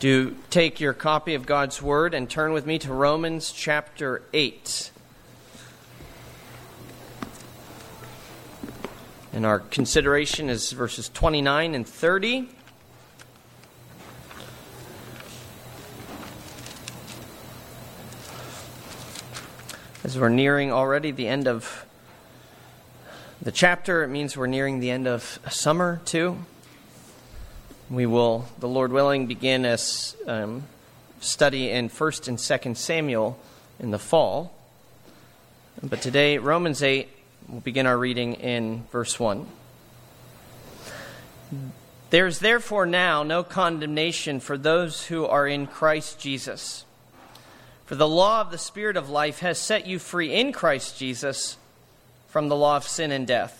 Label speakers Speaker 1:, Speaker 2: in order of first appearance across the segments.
Speaker 1: Do take your copy of God's Word and turn with me to Romans chapter 8. And our consideration is verses 29 and 30. As we're nearing already the end of the chapter, it means we're nearing the end of summer, too. We will, the Lord willing, begin a um, study in 1st and 2nd Samuel in the fall. But today, Romans 8, we'll begin our reading in verse 1. There is therefore now no condemnation for those who are in Christ Jesus. For the law of the Spirit of life has set you free in Christ Jesus from the law of sin and death.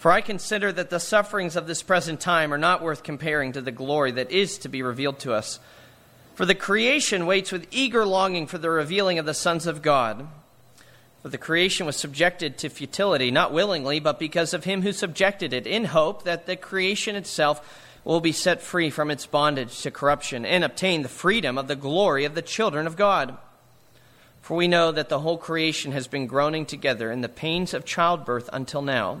Speaker 1: For I consider that the sufferings of this present time are not worth comparing to the glory that is to be revealed to us. For the creation waits with eager longing for the revealing of the sons of God. For the creation was subjected to futility, not willingly, but because of him who subjected it, in hope that the creation itself will be set free from its bondage to corruption and obtain the freedom of the glory of the children of God. For we know that the whole creation has been groaning together in the pains of childbirth until now.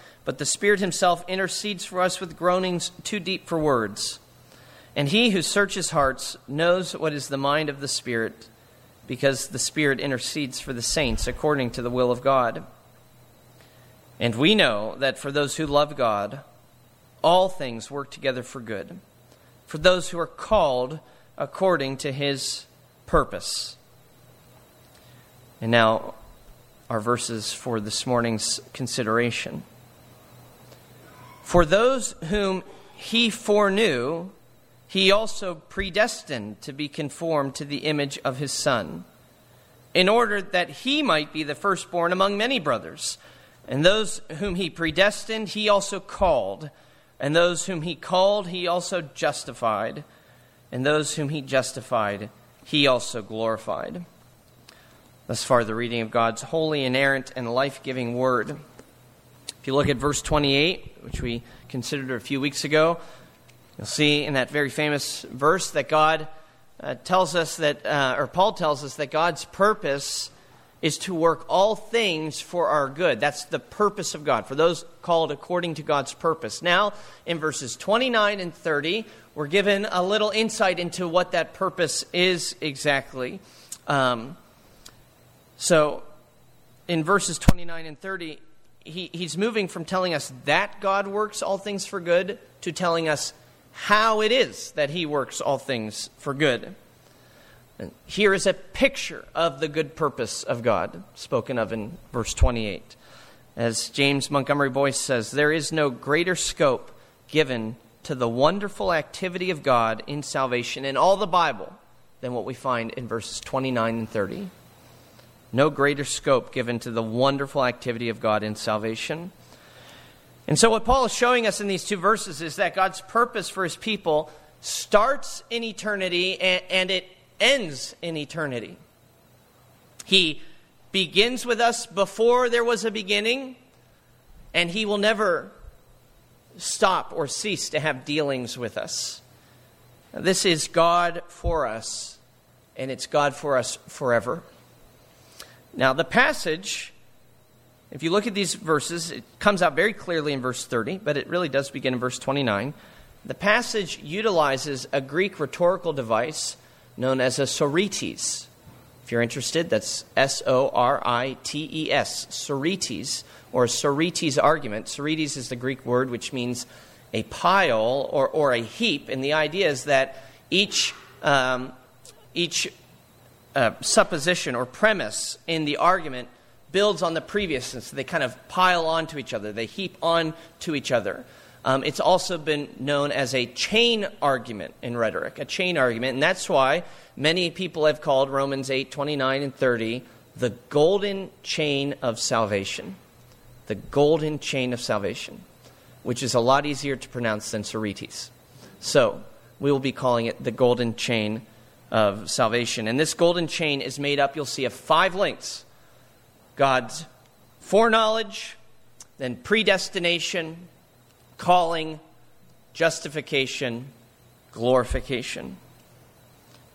Speaker 1: but the Spirit Himself intercedes for us with groanings too deep for words. And He who searches hearts knows what is the mind of the Spirit, because the Spirit intercedes for the saints according to the will of God. And we know that for those who love God, all things work together for good, for those who are called according to His purpose. And now, our verses for this morning's consideration. For those whom he foreknew, he also predestined to be conformed to the image of his Son, in order that he might be the firstborn among many brothers. And those whom he predestined, he also called. And those whom he called, he also justified. And those whom he justified, he also glorified. Thus far, the reading of God's holy, inerrant, and life giving word. If you look at verse 28, which we considered a few weeks ago, you'll see in that very famous verse that God uh, tells us that, uh, or Paul tells us that God's purpose is to work all things for our good. That's the purpose of God, for those called according to God's purpose. Now, in verses 29 and 30, we're given a little insight into what that purpose is exactly. Um, so, in verses 29 and 30, he, he's moving from telling us that God works all things for good to telling us how it is that he works all things for good. And here is a picture of the good purpose of God, spoken of in verse 28. As James Montgomery Boice says, there is no greater scope given to the wonderful activity of God in salvation in all the Bible than what we find in verses 29 and 30. No greater scope given to the wonderful activity of God in salvation. And so, what Paul is showing us in these two verses is that God's purpose for his people starts in eternity and, and it ends in eternity. He begins with us before there was a beginning, and he will never stop or cease to have dealings with us. This is God for us, and it's God for us forever. Now, the passage if you look at these verses, it comes out very clearly in verse 30, but it really does begin in verse 29. The passage utilizes a Greek rhetorical device known as a sorites. If you're interested, that's S O R I T E S, sorites, or sorites argument. Sorites is the Greek word which means a pile or, or a heap, and the idea is that each, um, each uh, supposition or premise in the argument builds on the previous, and so they kind of pile onto each other, they heap on to each other. Um, it's also been known as a chain argument in rhetoric, a chain argument, and that's why many people have called Romans 8, 29, and 30 the golden chain of salvation. The golden chain of salvation, which is a lot easier to pronounce than Sorites. So, we will be calling it the golden chain of salvation. And this golden chain is made up, you'll see, of five links God's foreknowledge, then predestination, calling, justification, glorification.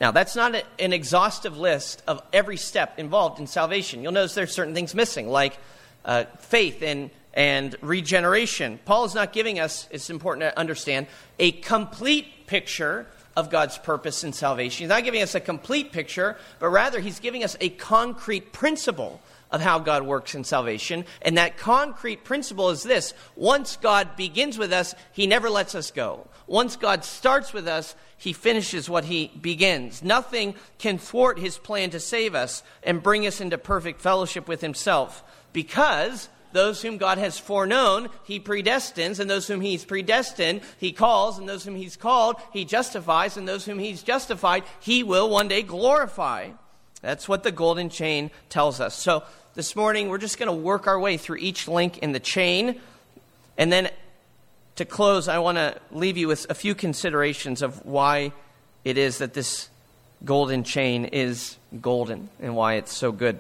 Speaker 1: Now, that's not an exhaustive list of every step involved in salvation. You'll notice there's certain things missing, like uh, faith and, and regeneration. Paul is not giving us, it's important to understand, a complete picture of God's purpose in salvation. He's not giving us a complete picture, but rather he's giving us a concrete principle of how God works in salvation. And that concrete principle is this once God begins with us, he never lets us go. Once God starts with us, he finishes what he begins. Nothing can thwart his plan to save us and bring us into perfect fellowship with himself because those whom God has foreknown, he predestines, and those whom he's predestined, he calls, and those whom he's called, he justifies, and those whom he's justified, he will one day glorify. That's what the golden chain tells us. So this morning, we're just going to work our way through each link in the chain. And then to close, I want to leave you with a few considerations of why it is that this golden chain is golden and why it's so good.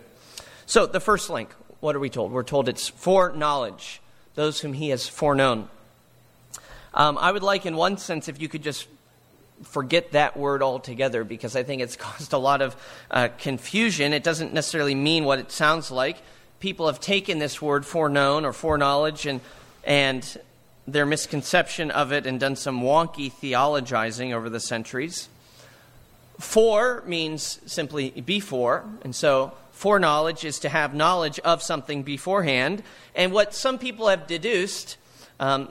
Speaker 1: So, the first link, what are we told? We're told it's foreknowledge, those whom he has foreknown. Um, I would like, in one sense, if you could just forget that word altogether because I think it's caused a lot of uh, confusion. It doesn't necessarily mean what it sounds like. People have taken this word foreknown or foreknowledge and, and their misconception of it and done some wonky theologizing over the centuries. Fore means simply before, and so foreknowledge is to have knowledge of something beforehand. And what some people have deduced, um,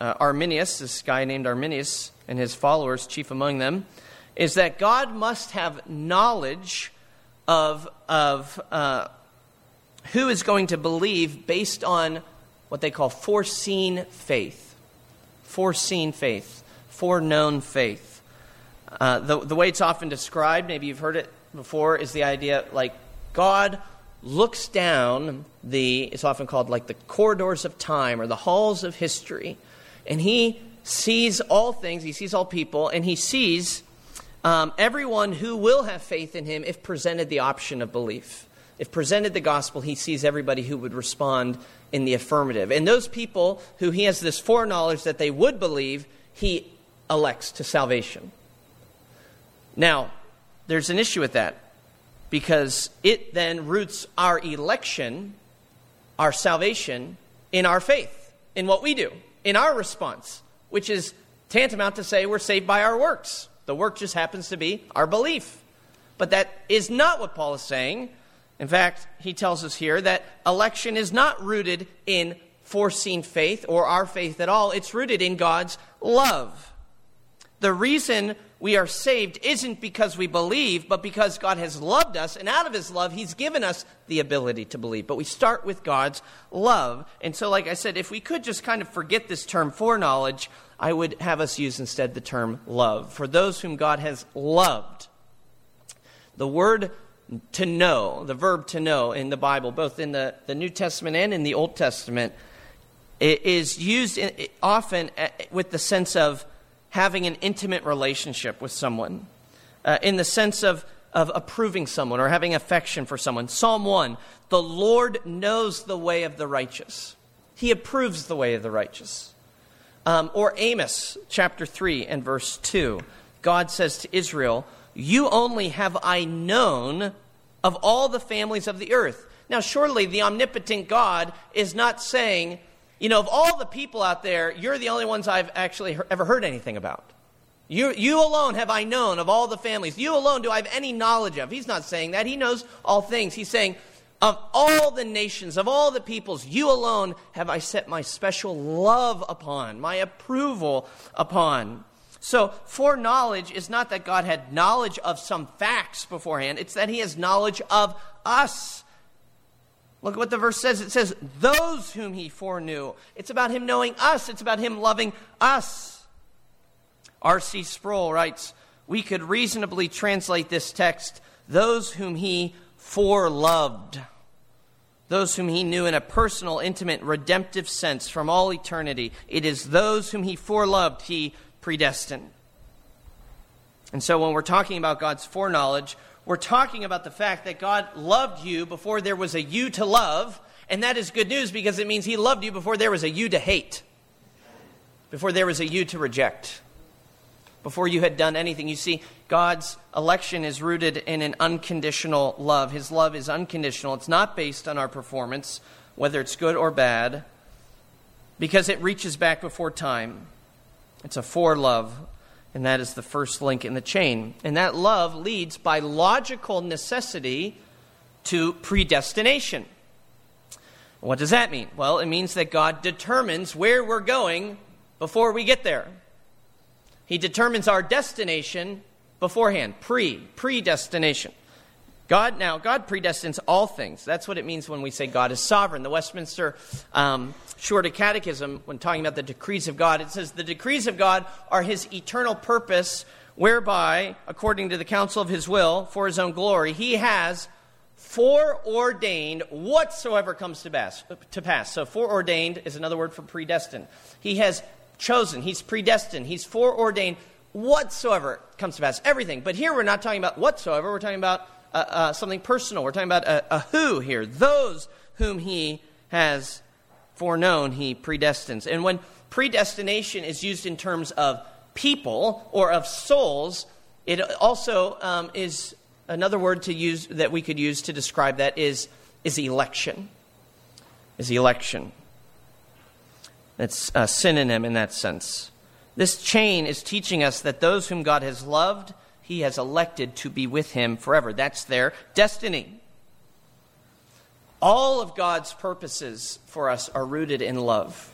Speaker 1: uh, Arminius, this guy named Arminius, and his followers, chief among them, is that God must have knowledge of, of uh, who is going to believe based on what they call foreseen faith. Foreseen faith, foreknown faith. Uh, the, the way it's often described, maybe you've heard it before, is the idea like God looks down the, it's often called like the corridors of time or the halls of history, and he sees all things, he sees all people, and he sees um, everyone who will have faith in him if presented the option of belief. If presented the gospel, he sees everybody who would respond in the affirmative. And those people who he has this foreknowledge that they would believe, he elects to salvation. Now, there's an issue with that. because it then roots our election, our salvation, in our faith, in what we do, in our response, which is tantamount to say we're saved by our works. The work just happens to be our belief. But that is not what Paul is saying. In fact, he tells us here that election is not rooted in foreseen faith or our faith at all, it's rooted in God's love. The reason we are saved isn't because we believe, but because God has loved us, and out of His love, He's given us the ability to believe. But we start with God's love. And so, like I said, if we could just kind of forget this term foreknowledge, I would have us use instead the term love. For those whom God has loved. The word to know, the verb to know in the Bible, both in the, the New Testament and in the Old Testament, is used in, often uh, with the sense of having an intimate relationship with someone, uh, in the sense of, of approving someone or having affection for someone. Psalm 1 The Lord knows the way of the righteous, He approves the way of the righteous. Um, or Amos chapter 3 and verse 2. God says to Israel, You only have I known of all the families of the earth. Now, surely the omnipotent God is not saying, you know, of all the people out there, you're the only ones I've actually ever heard anything about. You, you alone have I known of all the families. You alone do I have any knowledge of. He's not saying that. He knows all things. He's saying, of all the nations, of all the peoples, you alone have I set my special love upon, my approval upon. So, foreknowledge is not that God had knowledge of some facts beforehand, it's that He has knowledge of us. Look at what the verse says. It says, those whom he foreknew. It's about him knowing us, it's about him loving us. R.C. Sproul writes, we could reasonably translate this text, those whom he foreloved. Those whom he knew in a personal, intimate, redemptive sense from all eternity. It is those whom he foreloved, he predestined. And so when we're talking about God's foreknowledge, we're talking about the fact that God loved you before there was a you to love, and that is good news because it means He loved you before there was a you to hate, before there was a you to reject, before you had done anything. You see, God's election is rooted in an unconditional love. His love is unconditional, it's not based on our performance, whether it's good or bad, because it reaches back before time. It's a for love and that is the first link in the chain. And that love leads by logical necessity to predestination. What does that mean? Well, it means that God determines where we're going before we get there. He determines our destination beforehand, pre, predestination. God now, God predestines all things. That's what it means when we say God is sovereign. The Westminster um, Shorter Catechism, when talking about the decrees of God, it says the decrees of God are his eternal purpose, whereby, according to the counsel of his will, for his own glory, he has foreordained whatsoever comes to pass. To pass. So, foreordained is another word for predestined. He has chosen, he's predestined, he's foreordained whatsoever comes to pass. Everything. But here we're not talking about whatsoever, we're talking about uh, uh, something personal. We're talking about a, a who here. Those whom he has foreknown, he predestines. And when predestination is used in terms of people or of souls, it also um, is another word to use that we could use to describe that is, is election. Is election. It's a synonym in that sense. This chain is teaching us that those whom God has loved, he has elected to be with him forever. That's their destiny. All of God's purposes for us are rooted in love.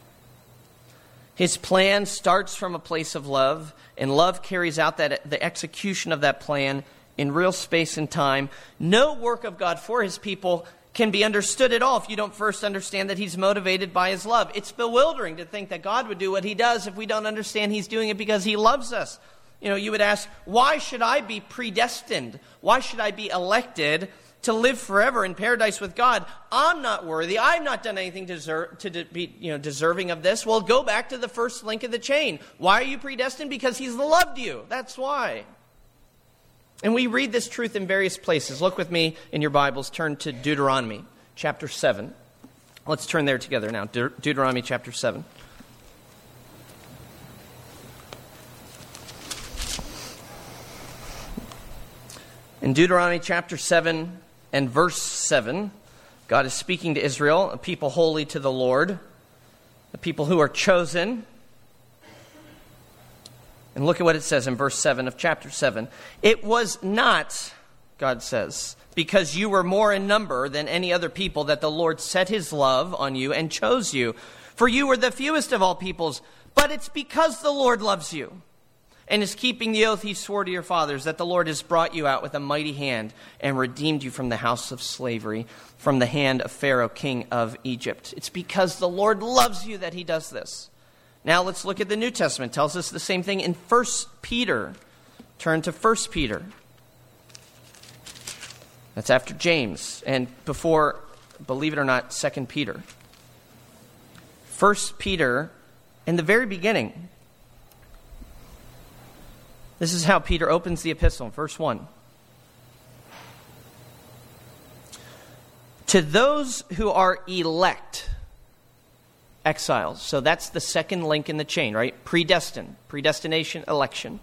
Speaker 1: His plan starts from a place of love, and love carries out that, the execution of that plan in real space and time. No work of God for his people can be understood at all if you don't first understand that he's motivated by his love. It's bewildering to think that God would do what he does if we don't understand he's doing it because he loves us. You know, you would ask, why should I be predestined? Why should I be elected to live forever in paradise with God? I'm not worthy. I've not done anything to, deserve, to de- be you know, deserving of this. Well, go back to the first link of the chain. Why are you predestined? Because He's loved you. That's why. And we read this truth in various places. Look with me in your Bibles. Turn to Deuteronomy chapter 7. Let's turn there together now. De- Deuteronomy chapter 7. In Deuteronomy chapter 7 and verse 7, God is speaking to Israel, a people holy to the Lord, a people who are chosen. And look at what it says in verse 7 of chapter 7. It was not, God says, because you were more in number than any other people that the Lord set his love on you and chose you. For you were the fewest of all peoples, but it's because the Lord loves you and is keeping the oath he swore to your fathers that the Lord has brought you out with a mighty hand and redeemed you from the house of slavery, from the hand of Pharaoh, king of Egypt. It's because the Lord loves you that he does this. Now let's look at the New Testament. It tells us the same thing in 1 Peter. Turn to 1 Peter. That's after James and before, believe it or not, 2 Peter. 1 Peter, in the very beginning, this is how Peter opens the epistle, verse 1. To those who are elect, exiles. So that's the second link in the chain, right? Predestined, predestination, election.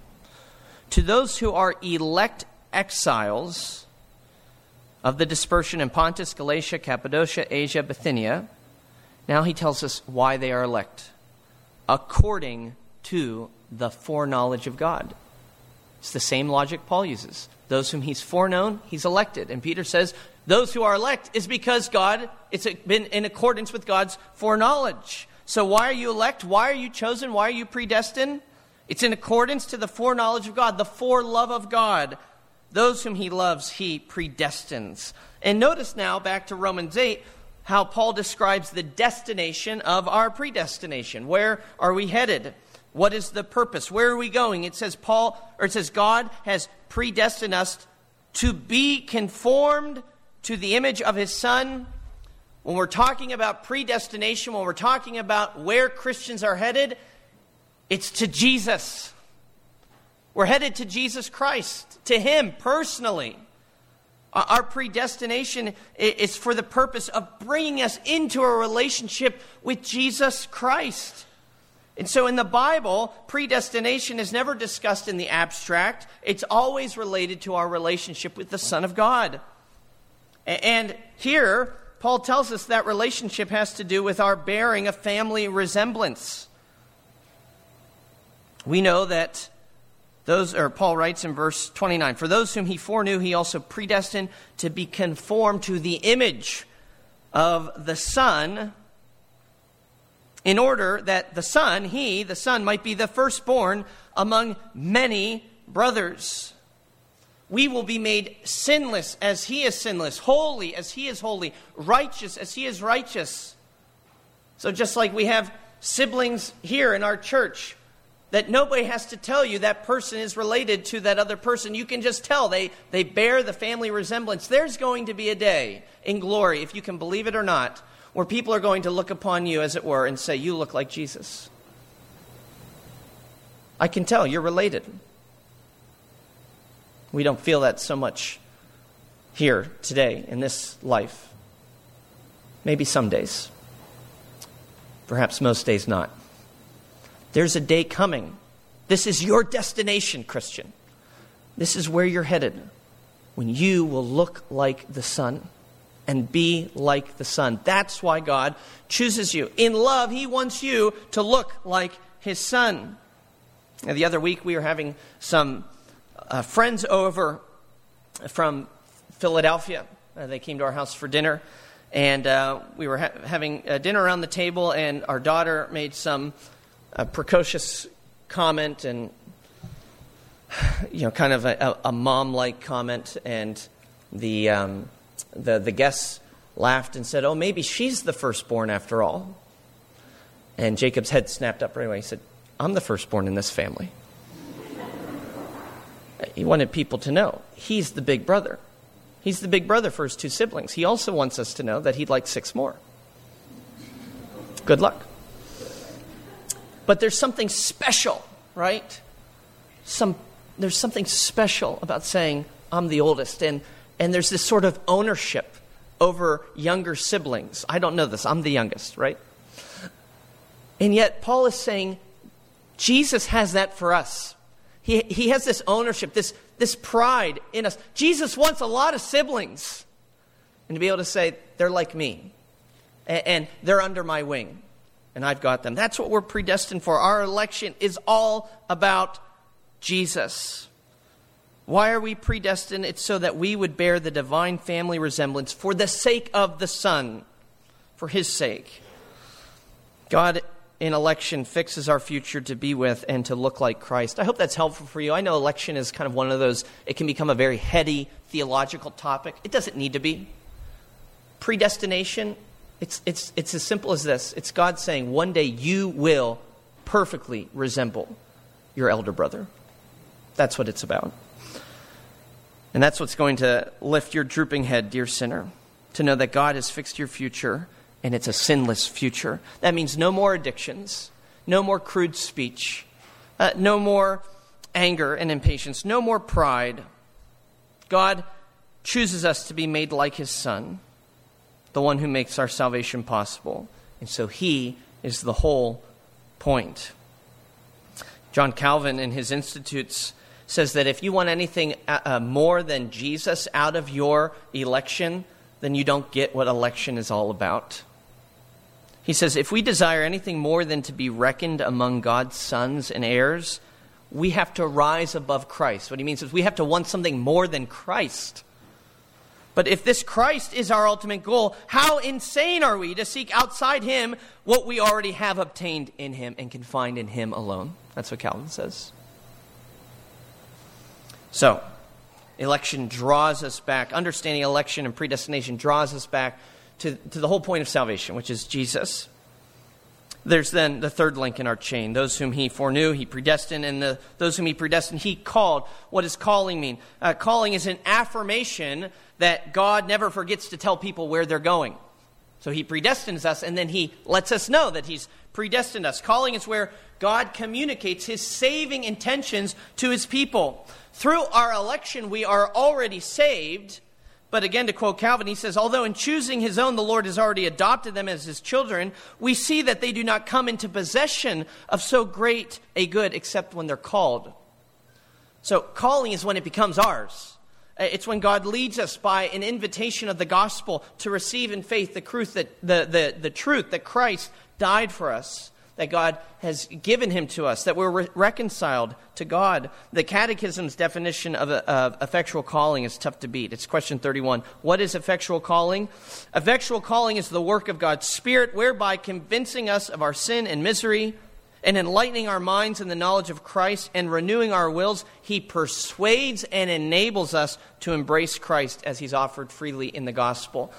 Speaker 1: To those who are elect exiles of the dispersion in Pontus, Galatia, Cappadocia, Asia, Bithynia, now he tells us why they are elect according to the foreknowledge of God. It's the same logic Paul uses. Those whom he's foreknown, he's elected. And Peter says, those who are elect is because God, it's been in accordance with God's foreknowledge. So why are you elect? Why are you chosen? Why are you predestined? It's in accordance to the foreknowledge of God, the forelove of God. Those whom he loves, he predestines. And notice now, back to Romans 8, how Paul describes the destination of our predestination. Where are we headed? What is the purpose? Where are we going? It says Paul or it says God has predestined us to be conformed to the image of his son. When we're talking about predestination, when we're talking about where Christians are headed, it's to Jesus. We're headed to Jesus Christ, to him personally. Our predestination is for the purpose of bringing us into a relationship with Jesus Christ. And so in the Bible, predestination is never discussed in the abstract. It's always related to our relationship with the Son of God. And here, Paul tells us that relationship has to do with our bearing a family resemblance. We know that those, or Paul writes in verse 29, for those whom he foreknew, he also predestined to be conformed to the image of the Son in order that the son, he, the son, might be the firstborn among many brothers. We will be made sinless as he is sinless, holy as he is holy, righteous as he is righteous. So, just like we have siblings here in our church, that nobody has to tell you that person is related to that other person. You can just tell they, they bear the family resemblance. There's going to be a day in glory, if you can believe it or not, where people are going to look upon you, as it were, and say, You look like Jesus. I can tell you're related. We don't feel that so much here today in this life. Maybe some days. Perhaps most days not. There's a day coming. This is your destination, Christian. This is where you're headed when you will look like the Son and be like the Son. That's why God chooses you. In love, He wants you to look like His Son. Now, the other week, we were having some uh, friends over from Philadelphia. Uh, they came to our house for dinner, and uh, we were ha- having dinner around the table, and our daughter made some uh, precocious comment and you know, kind of a, a mom-like comment, and the um, the, the guests laughed and said, Oh, maybe she's the firstborn after all. And Jacob's head snapped up right away. He said, I'm the firstborn in this family. he wanted people to know he's the big brother. He's the big brother for his two siblings. He also wants us to know that he'd like six more. Good luck. But there's something special, right? Some, there's something special about saying, I'm the oldest. And and there's this sort of ownership over younger siblings. I don't know this, I'm the youngest, right? And yet, Paul is saying Jesus has that for us. He, he has this ownership, this, this pride in us. Jesus wants a lot of siblings. And to be able to say, they're like me, and, and they're under my wing, and I've got them. That's what we're predestined for. Our election is all about Jesus. Why are we predestined? It's so that we would bear the divine family resemblance for the sake of the Son, for His sake. God in election fixes our future to be with and to look like Christ. I hope that's helpful for you. I know election is kind of one of those, it can become a very heady theological topic. It doesn't need to be. Predestination, it's, it's, it's as simple as this it's God saying, one day you will perfectly resemble your elder brother. That's what it's about. And that's what's going to lift your drooping head, dear sinner, to know that God has fixed your future and it's a sinless future. That means no more addictions, no more crude speech, uh, no more anger and impatience, no more pride. God chooses us to be made like his Son, the one who makes our salvation possible. And so he is the whole point. John Calvin, in his Institutes, says that if you want anything uh, uh, more than Jesus out of your election, then you don't get what election is all about. He says, if we desire anything more than to be reckoned among God's sons and heirs, we have to rise above Christ. What he means is we have to want something more than Christ. But if this Christ is our ultimate goal, how insane are we to seek outside him what we already have obtained in him and can find in him alone? That's what Calvin says. So, election draws us back. Understanding election and predestination draws us back to, to the whole point of salvation, which is Jesus. There's then the third link in our chain. Those whom he foreknew, he predestined, and the, those whom he predestined, he called. What does calling mean? Uh, calling is an affirmation that God never forgets to tell people where they're going. So he predestines us, and then he lets us know that he's predestined us. Calling is where God communicates his saving intentions to his people. Through our election, we are already saved. But again, to quote Calvin, he says, Although in choosing his own, the Lord has already adopted them as his children, we see that they do not come into possession of so great a good except when they're called. So, calling is when it becomes ours. Uh, it's when God leads us by an invitation of the gospel to receive in faith the truth that, the, the, the truth that Christ died for us that God has given him to us, that we're re- reconciled to God. The Catechism's definition of, of effectual calling is tough to beat. It's question 31. What is effectual calling? Effectual calling is the work of God's Spirit, whereby convincing us of our sin and misery and enlightening our minds in the knowledge of Christ and renewing our wills, he persuades and enables us to embrace Christ as he's offered freely in the gospel.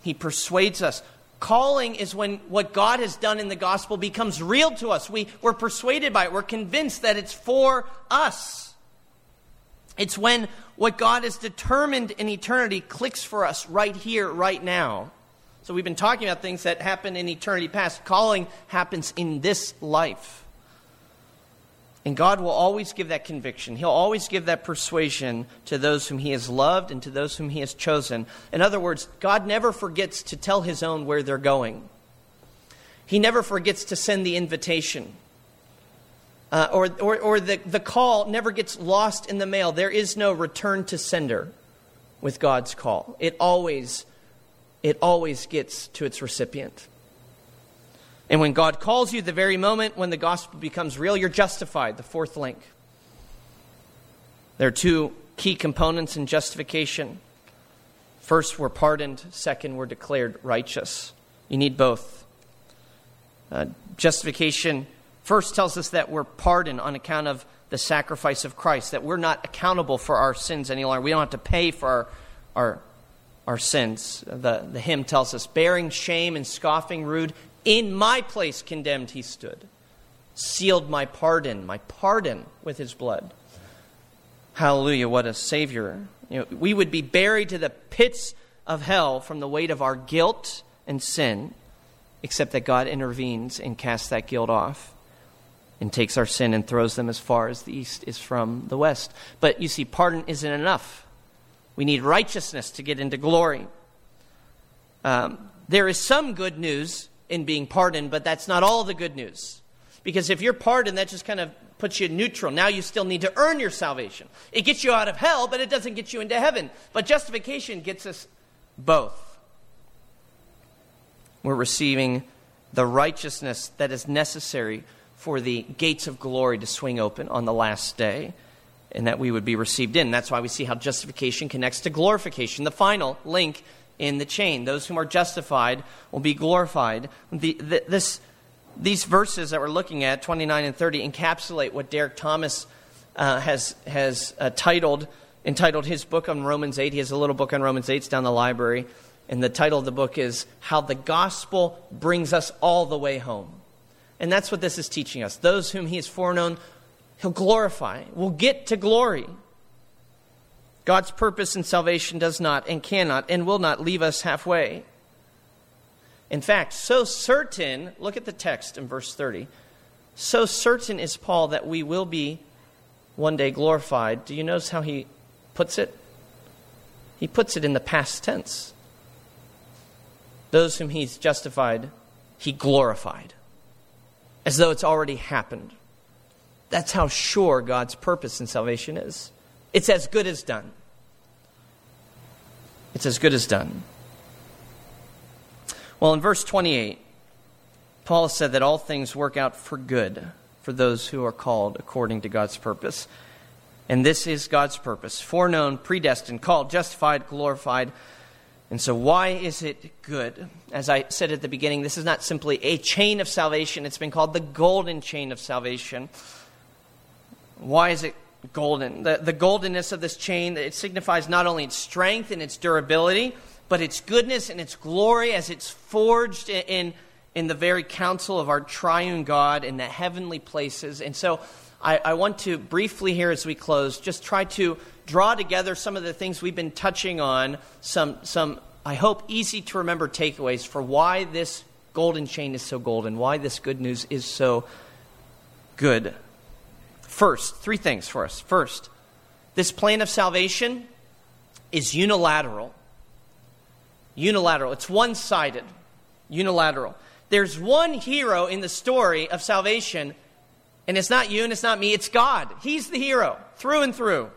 Speaker 1: He persuades us. Calling is when what God has done in the gospel becomes real to us. We, we're persuaded by it. We're convinced that it's for us. It's when what God has determined in eternity clicks for us right here, right now. So we've been talking about things that happen in eternity past. Calling happens in this life. And God will always give that conviction. He'll always give that persuasion to those whom He has loved and to those whom He has chosen. In other words, God never forgets to tell His own where they're going, He never forgets to send the invitation. Uh, or or, or the, the call never gets lost in the mail. There is no return to sender with God's call. It always, it always gets to its recipient. And when God calls you, the very moment when the gospel becomes real, you're justified. The fourth link. There are two key components in justification. First, we're pardoned. Second, we're declared righteous. You need both. Uh, justification first tells us that we're pardoned on account of the sacrifice of Christ, that we're not accountable for our sins any longer. We don't have to pay for our, our, our sins. The, the hymn tells us, bearing shame and scoffing rude, in my place condemned he stood, sealed my pardon, my pardon with his blood. Hallelujah, what a Savior. You know, we would be buried to the pits of hell from the weight of our guilt and sin, except that God intervenes and casts that guilt off and takes our sin and throws them as far as the east is from the west. But you see, pardon isn't enough. We need righteousness to get into glory. Um, there is some good news in being pardoned, but that's not all the good news. Because if you're pardoned, that just kind of puts you neutral. Now you still need to earn your salvation. It gets you out of hell, but it doesn't get you into heaven. But justification gets us both. We're receiving the righteousness that is necessary for the gates of glory to swing open on the last day and that we would be received in. That's why we see how justification connects to glorification, the final link in the chain. Those whom are justified will be glorified. The, the, this, these verses that we're looking at, 29 and 30, encapsulate what Derek Thomas uh, has, has uh, titled, entitled his book on Romans 8. He has a little book on Romans 8, it's down the library. And the title of the book is How the Gospel Brings Us All the Way Home. And that's what this is teaching us. Those whom he has foreknown, he'll glorify, will get to glory. God's purpose in salvation does not and cannot and will not leave us halfway. In fact, so certain, look at the text in verse 30. So certain is Paul that we will be one day glorified. Do you notice how he puts it? He puts it in the past tense. Those whom he's justified, he glorified, as though it's already happened. That's how sure God's purpose in salvation is. It's as good as done. It's as good as done. Well, in verse 28, Paul said that all things work out for good for those who are called according to God's purpose. And this is God's purpose foreknown, predestined, called, justified, glorified. And so, why is it good? As I said at the beginning, this is not simply a chain of salvation, it's been called the golden chain of salvation. Why is it golden? The, the goldenness of this chain, it signifies not only its strength and its durability, but its goodness and its glory as it's forged in, in the very counsel of our triune God in the heavenly places. And so I, I want to briefly here as we close just try to draw together some of the things we've been touching on, some, some I hope, easy to remember takeaways for why this golden chain is so golden, why this good news is so good. First, three things for us. First, this plan of salvation is unilateral. Unilateral. It's one sided. Unilateral. There's one hero in the story of salvation, and it's not you and it's not me, it's God. He's the hero, through and through.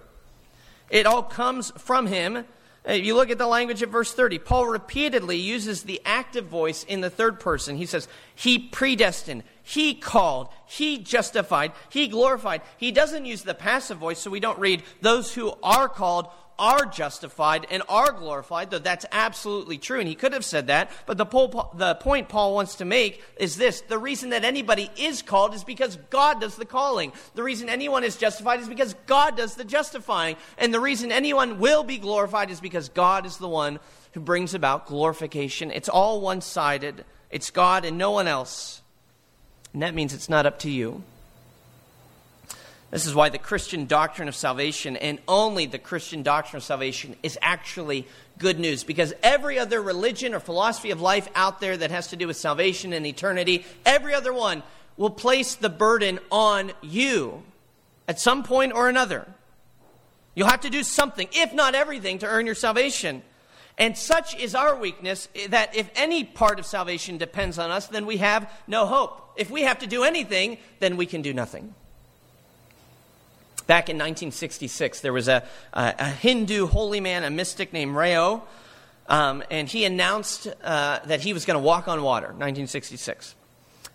Speaker 1: It all comes from Him. Uh, you look at the language of verse 30. Paul repeatedly uses the active voice in the third person. He says, He predestined, he called, He justified, He glorified. He doesn't use the passive voice, so we don't read, Those who are called are justified and are glorified, though that's absolutely true, and he could have said that. But the, the point Paul wants to make is this the reason that anybody is called is because God does the calling. The reason anyone is justified is because God does the justifying. And the reason anyone will be glorified is because God is the one who brings about glorification. It's all one sided, it's God and no one else. And that means it's not up to you. This is why the Christian doctrine of salvation, and only the Christian doctrine of salvation, is actually good news. Because every other religion or philosophy of life out there that has to do with salvation and eternity, every other one will place the burden on you at some point or another. You'll have to do something, if not everything, to earn your salvation. And such is our weakness that if any part of salvation depends on us, then we have no hope. If we have to do anything, then we can do nothing. Back in 1966, there was a, a, a Hindu holy man, a mystic named Rao, um, and he announced uh, that he was going to walk on water, 1966.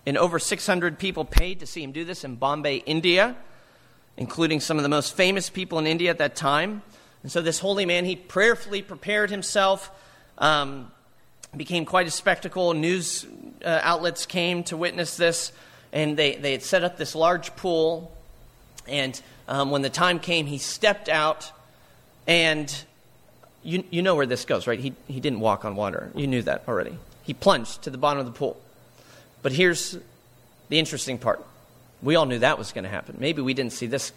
Speaker 1: And over 600 people paid to see him do this in Bombay, India, including some of the most famous people in India at that time. And so this holy man, he prayerfully prepared himself, um, became quite a spectacle. News uh, outlets came to witness this, and they, they had set up this large pool. And um, when the time came, he stepped out, and you, you know where this goes, right? He, he didn't walk on water. You knew that already. He plunged to the bottom of the pool. But here's the interesting part. We all knew that was going to happen. Maybe we didn't see this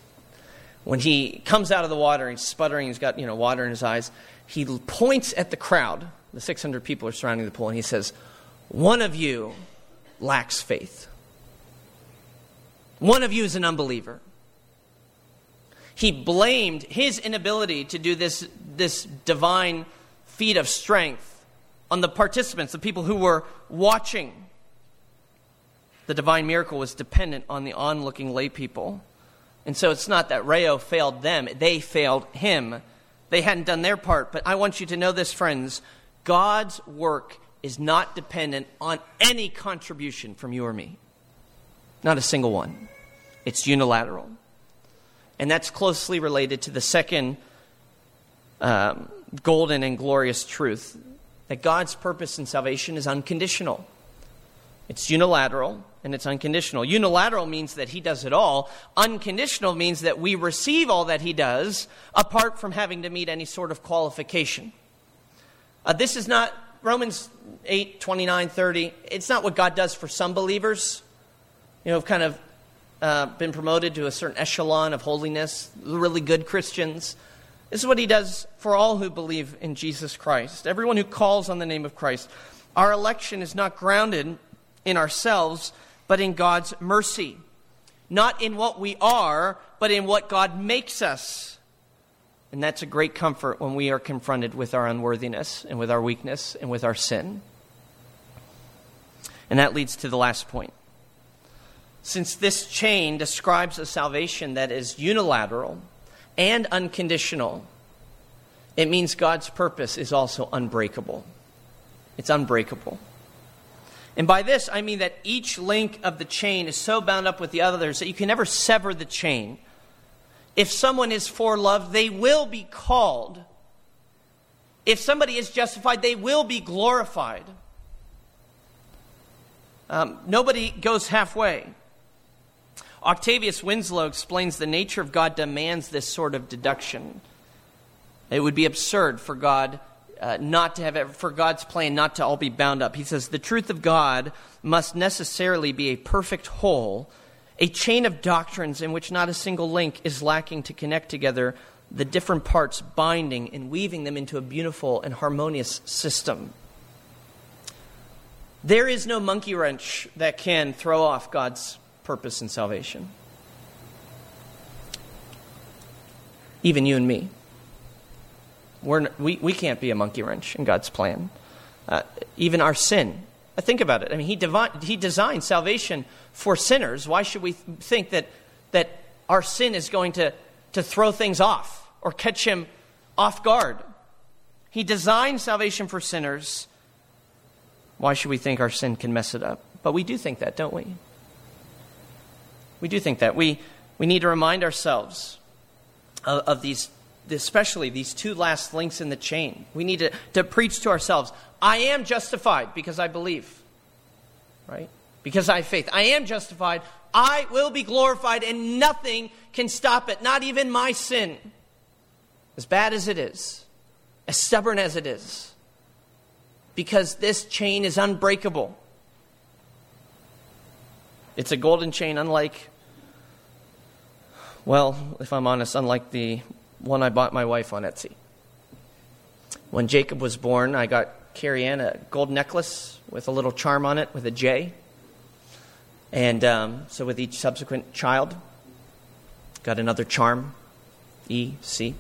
Speaker 1: when he comes out of the water, he's sputtering, he's got you know, water in his eyes. He points at the crowd. The 600 people are surrounding the pool, and he says, One of you lacks faith. One of you is an unbeliever. He blamed his inability to do this, this divine feat of strength on the participants, the people who were watching. The divine miracle was dependent on the onlooking lay people. And so it's not that Rao failed them, they failed him. They hadn't done their part. But I want you to know this, friends God's work is not dependent on any contribution from you or me. Not a single one. It's unilateral. And that's closely related to the second um, golden and glorious truth that God's purpose in salvation is unconditional. It's unilateral and it's unconditional. Unilateral means that He does it all. Unconditional means that we receive all that He does apart from having to meet any sort of qualification. Uh, this is not Romans 8, 29, 30. It's not what God does for some believers, you know, have kind of uh, been promoted to a certain echelon of holiness, really good Christians. This is what he does for all who believe in Jesus Christ, everyone who calls on the name of Christ. Our election is not grounded in ourselves, but in God's mercy. Not in what we are, but in what God makes us. And that's a great comfort when we are confronted with our unworthiness and with our weakness and with our sin. And that leads to the last point. Since this chain describes a salvation that is unilateral, and unconditional, it means God's purpose is also unbreakable. It's unbreakable. And by this, I mean that each link of the chain is so bound up with the others that you can never sever the chain. If someone is for love, they will be called. If somebody is justified, they will be glorified. Um, nobody goes halfway. Octavius Winslow explains the nature of God demands this sort of deduction. It would be absurd for God uh, not to have for God's plan not to all be bound up. He says the truth of God must necessarily be a perfect whole, a chain of doctrines in which not a single link is lacking to connect together the different parts, binding and weaving them into a beautiful and harmonious system. There is no monkey wrench that can throw off God's purpose in salvation. Even you and me. We're, we, we can't be a monkey wrench in God's plan. Uh, even our sin. Uh, think about it. I mean, he, he designed salvation for sinners. Why should we think that, that our sin is going to, to throw things off or catch him off guard? He designed salvation for sinners. Why should we think our sin can mess it up? But we do think that, don't we? We do think that. We, we need to remind ourselves of, of these, especially these two last links in the chain. We need to, to preach to ourselves I am justified because I believe, right? Because I have faith. I am justified. I will be glorified, and nothing can stop it, not even my sin. As bad as it is, as stubborn as it is, because this chain is unbreakable. It's a golden chain, unlike well, if I'm honest, unlike the one I bought my wife on Etsy. When Jacob was born, I got Carrie Ann a gold necklace with a little charm on it with a J. And um, so with each subsequent child, got another charm, E, C.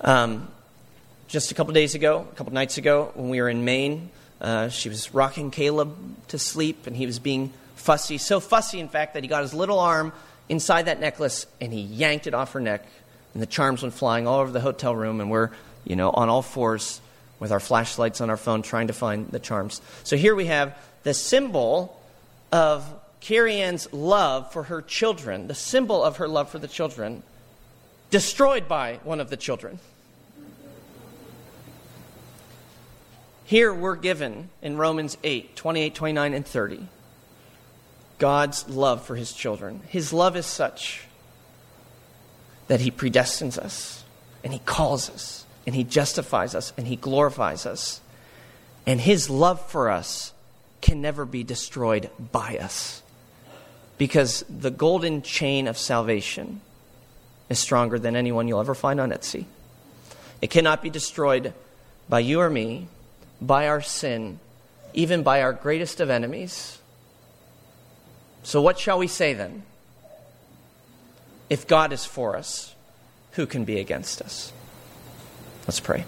Speaker 1: Um, just a couple days ago, a couple nights ago, when we were in Maine, uh, she was rocking Caleb to sleep, and he was being fussy. So fussy, in fact, that he got his little arm inside that necklace and he yanked it off her neck and the charms went flying all over the hotel room and we're you know on all fours with our flashlights on our phone trying to find the charms so here we have the symbol of carrie ann's love for her children the symbol of her love for the children destroyed by one of the children here we're given in romans 8 28 29 and 30 God's love for his children. His love is such that he predestines us and he calls us and he justifies us and he glorifies us. And his love for us can never be destroyed by us because the golden chain of salvation is stronger than anyone you'll ever find on Etsy. It cannot be destroyed by you or me, by our sin, even by our greatest of enemies so, what shall we say then? If God is for us, who can be against us? Let's pray.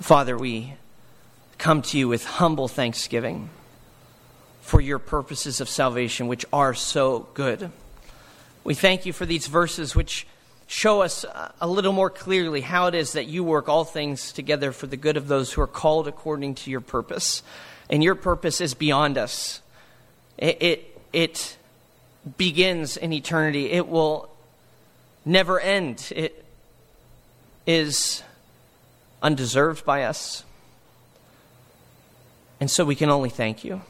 Speaker 1: Father, we come to you with humble thanksgiving for your purposes of salvation, which are so good. We thank you for these verses which show us a little more clearly how it is that you work all things together for the good of those who are called according to your purpose. And your purpose is beyond us. It, it, it begins in eternity. It will never end. It is undeserved by us. And so we can only thank you.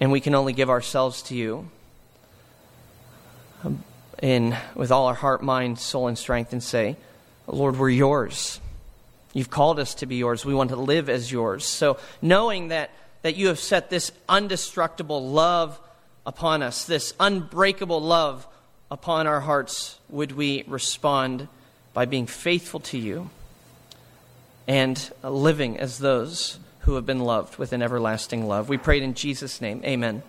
Speaker 1: And we can only give ourselves to you um, in with all our heart, mind, soul, and strength and say, Lord, we're yours. You've called us to be yours. We want to live as yours. So knowing that, that you have set this undestructible love upon us, this unbreakable love upon our hearts, would we respond by being faithful to you and living as those who have been loved with an everlasting love. We prayed in Jesus' name. Amen.